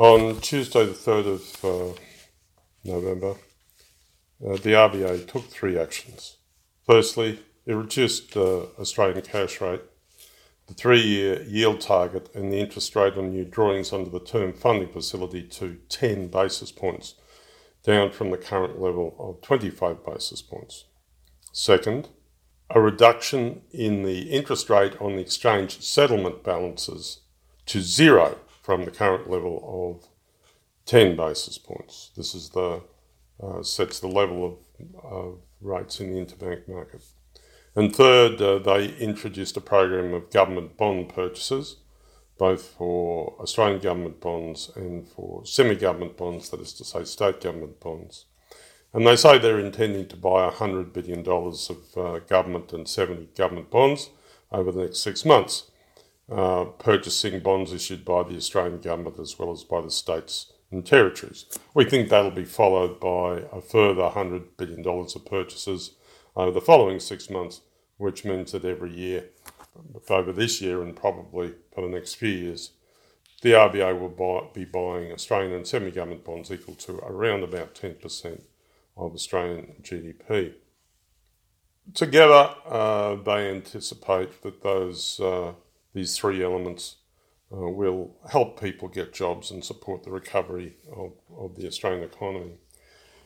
On Tuesday, the 3rd of uh, November, uh, the RBA took three actions. Firstly, it reduced the Australian cash rate, the three year yield target, and the interest rate on new drawings under the term funding facility to 10 basis points, down from the current level of 25 basis points. Second, a reduction in the interest rate on the exchange settlement balances to zero from the current level of 10 basis points. This is the uh, sets the level of, of, rates in the interbank market. And third, uh, they introduced a program of government bond purchases, both for Australian government bonds and for semi government bonds, that is to say, state government bonds. And they say they're intending to buy $100 billion of uh, government and 70 government bonds over the next six months. Uh, purchasing bonds issued by the Australian government as well as by the states and territories. We think that'll be followed by a further $100 billion of purchases over the following six months, which means that every year, over this year and probably for the next few years, the RBA will buy, be buying Australian and semi government bonds equal to around about 10% of Australian GDP. Together, uh, they anticipate that those uh, these three elements uh, will help people get jobs and support the recovery of, of the Australian economy.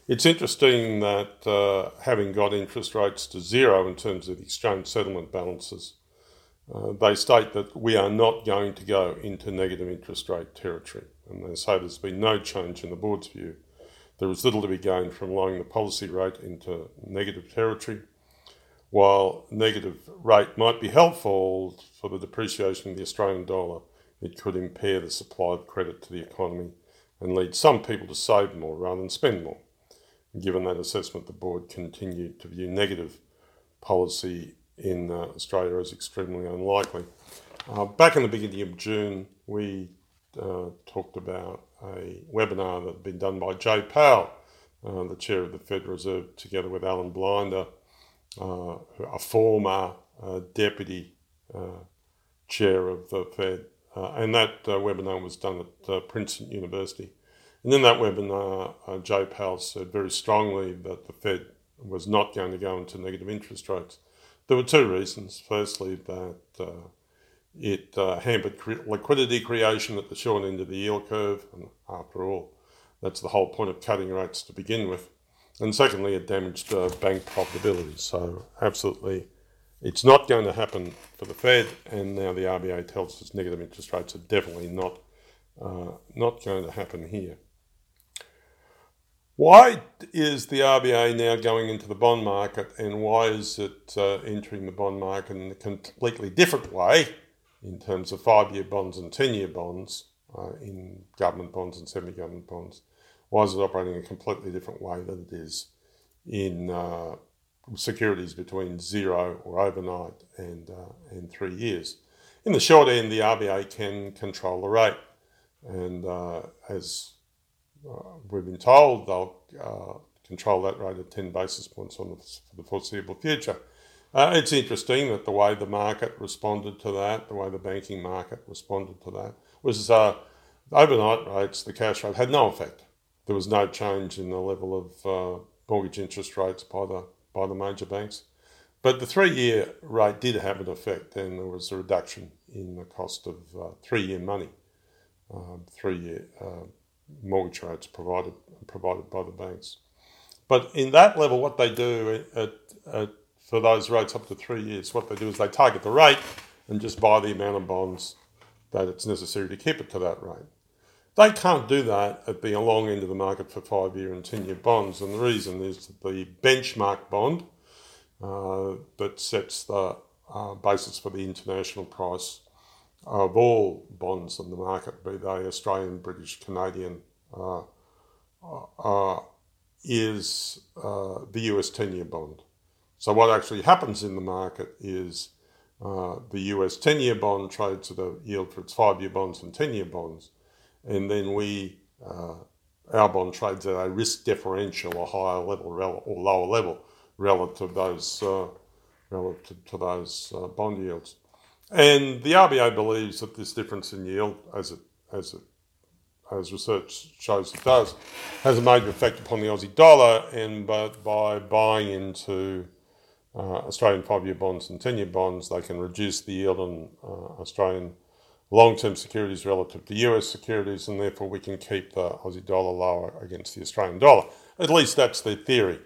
It's interesting that uh, having got interest rates to zero in terms of the exchange settlement balances, uh, they state that we are not going to go into negative interest rate territory. And they say there's been no change in the board's view. There is little to be gained from lowering the policy rate into negative territory while negative rate might be helpful for the depreciation of the Australian dollar, it could impair the supply of credit to the economy and lead some people to save more rather than spend more. Given that assessment, the board continued to view negative policy in uh, Australia as extremely unlikely. Uh, back in the beginning of June, we uh, talked about a webinar that had been done by Jay Powell, uh, the chair of the Federal Reserve, together with Alan Blinder a former uh, deputy uh, chair of the Fed. and that webinar was done at Princeton University. And in that webinar, uh, Jay Powell said very strongly that the Fed was not going to go into negative interest rates. There were two reasons. Firstly, that uh, it uh, hampered cre- liquidity creation at the short end of the yield curve, and after all, that's the whole point of cutting rates to begin with. And secondly, it damaged uh, bank profitability. So, absolutely, it's not going to happen for the Fed. And now the RBA tells us negative interest rates are definitely not uh, not going to happen here. Why is the RBA now going into the bond market, and why is it uh, entering the bond market in a completely different way in terms of five-year bonds and ten-year bonds, uh, in government bonds and semi-government bonds? Why is it operating a completely different way than it is in uh, securities between zero or overnight and, uh, and three years? In the short end, the RBA can control the rate. And uh, as uh, we've been told, they'll uh, control that rate at 10 basis points the, for the foreseeable future. Uh, it's interesting that the way the market responded to that, the way the banking market responded to that, was uh, overnight rates, the cash rate had no effect there was no change in the level of uh, mortgage interest rates by the by the major banks. But the three-year rate did have an effect, and there was a reduction in the cost of uh, three-year money, um, three-year uh, mortgage rates provided provided by the banks. But in that level, what they do at, at, for those rates up to three years, what they do is they target the rate and just buy the amount of bonds that it's necessary to keep it to that rate. They can't do that at the long end of the market for five year and 10 year bonds. And the reason is the benchmark bond uh, that sets the uh, basis for the international price of all bonds in the market, be they Australian, British, Canadian, uh, uh is uh, the US 10 year bond. So, what actually happens in the market is uh, the US 10 year bond trades at a yield for its five year bonds and 10 year bonds and then we uh, our bond trades at a risk differential or higher level or lower level relative to those uh, relative to those uh, bond yields. And the RBA believes that this difference in yield, as it as it as research shows it does, has a major effect upon the Aussie dollar, and but by buying into uh, Australian five-year bonds and ten-year bonds, they can reduce the yield on uh, Australian long-term securities relative to US securities, and therefore we can keep the Aussie dollar lower against the Australian dollar. At least that's their theory.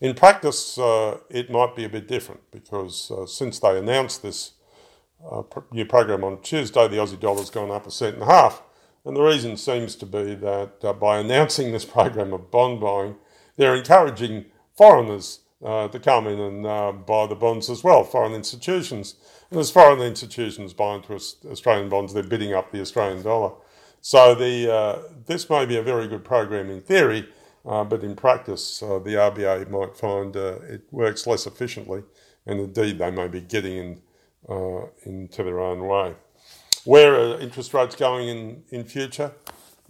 In practice, uh, it might be a bit different because uh, since they announced this uh, new program on Tuesday, the Aussie dollar's gone up a cent and a half. And the reason seems to be that uh, by announcing this program of bond buying, they're encouraging foreigners uh, to come in and uh, buy the bonds as well, foreign institutions. And as foreign institutions buy into Australian bonds, they're bidding up the Australian dollar. So the uh, this may be a very good program in theory, uh, but in practice, uh, the RBA might find uh, it works less efficiently, and indeed they may be getting in, into their own way. Where are interest rates going in, in future?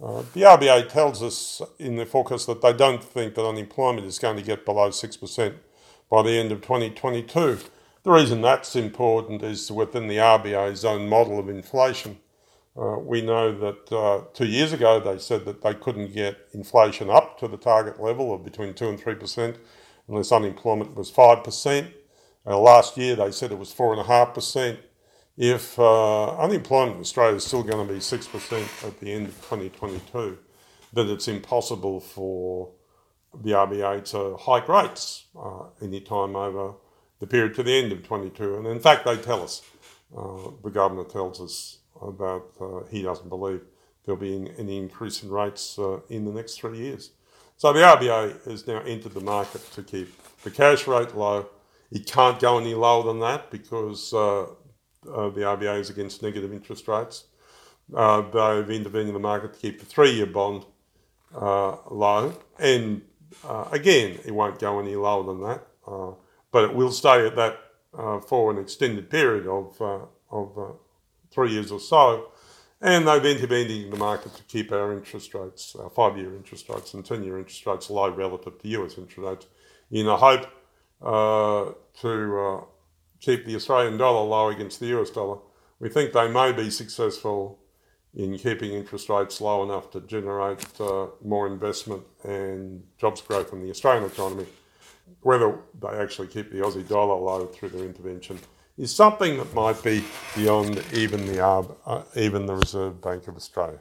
Uh, the RBA tells us in the forecast that they don't think that unemployment is going to get below 6% by the end of 2022. The reason that's important is within the RBA's own model of inflation. Uh, we know that uh, two years ago they said that they couldn't get inflation up to the target level of between 2 and 3% unless unemployment was 5%. Uh, last year they said it was 4.5% if uh, unemployment in Australia is still going to be 6% at the end of 2022, then it's impossible for the RBA to hike rates uh, any time over the period to the end of 22. And in fact, they tell us, uh, the governor tells us about uh, he doesn't believe there'll be any increase in rates uh, in the next three years. So the RBA has now entered the market to keep the cash rate low. It can't go any lower than that because uh, the RBA is against negative interest rates. Uh, they've intervened in the market to keep the three-year bond uh, low, and uh, again, it won't go any lower than that, uh, but it will stay at that for an extended period of of three years or so. And they've intervened in the market to keep our interest rates, our five-year interest rates and ten-year interest rates low relative to US interest rates, in a hope to keep the Australian dollar low against the US dollar. We think they may be successful in keeping interest rates low enough to generate uh, more investment and jobs growth in the Australian economy. Whether they actually keep the Aussie dollar low through their intervention is something that might be beyond even the uh, even the Reserve Bank of Australia.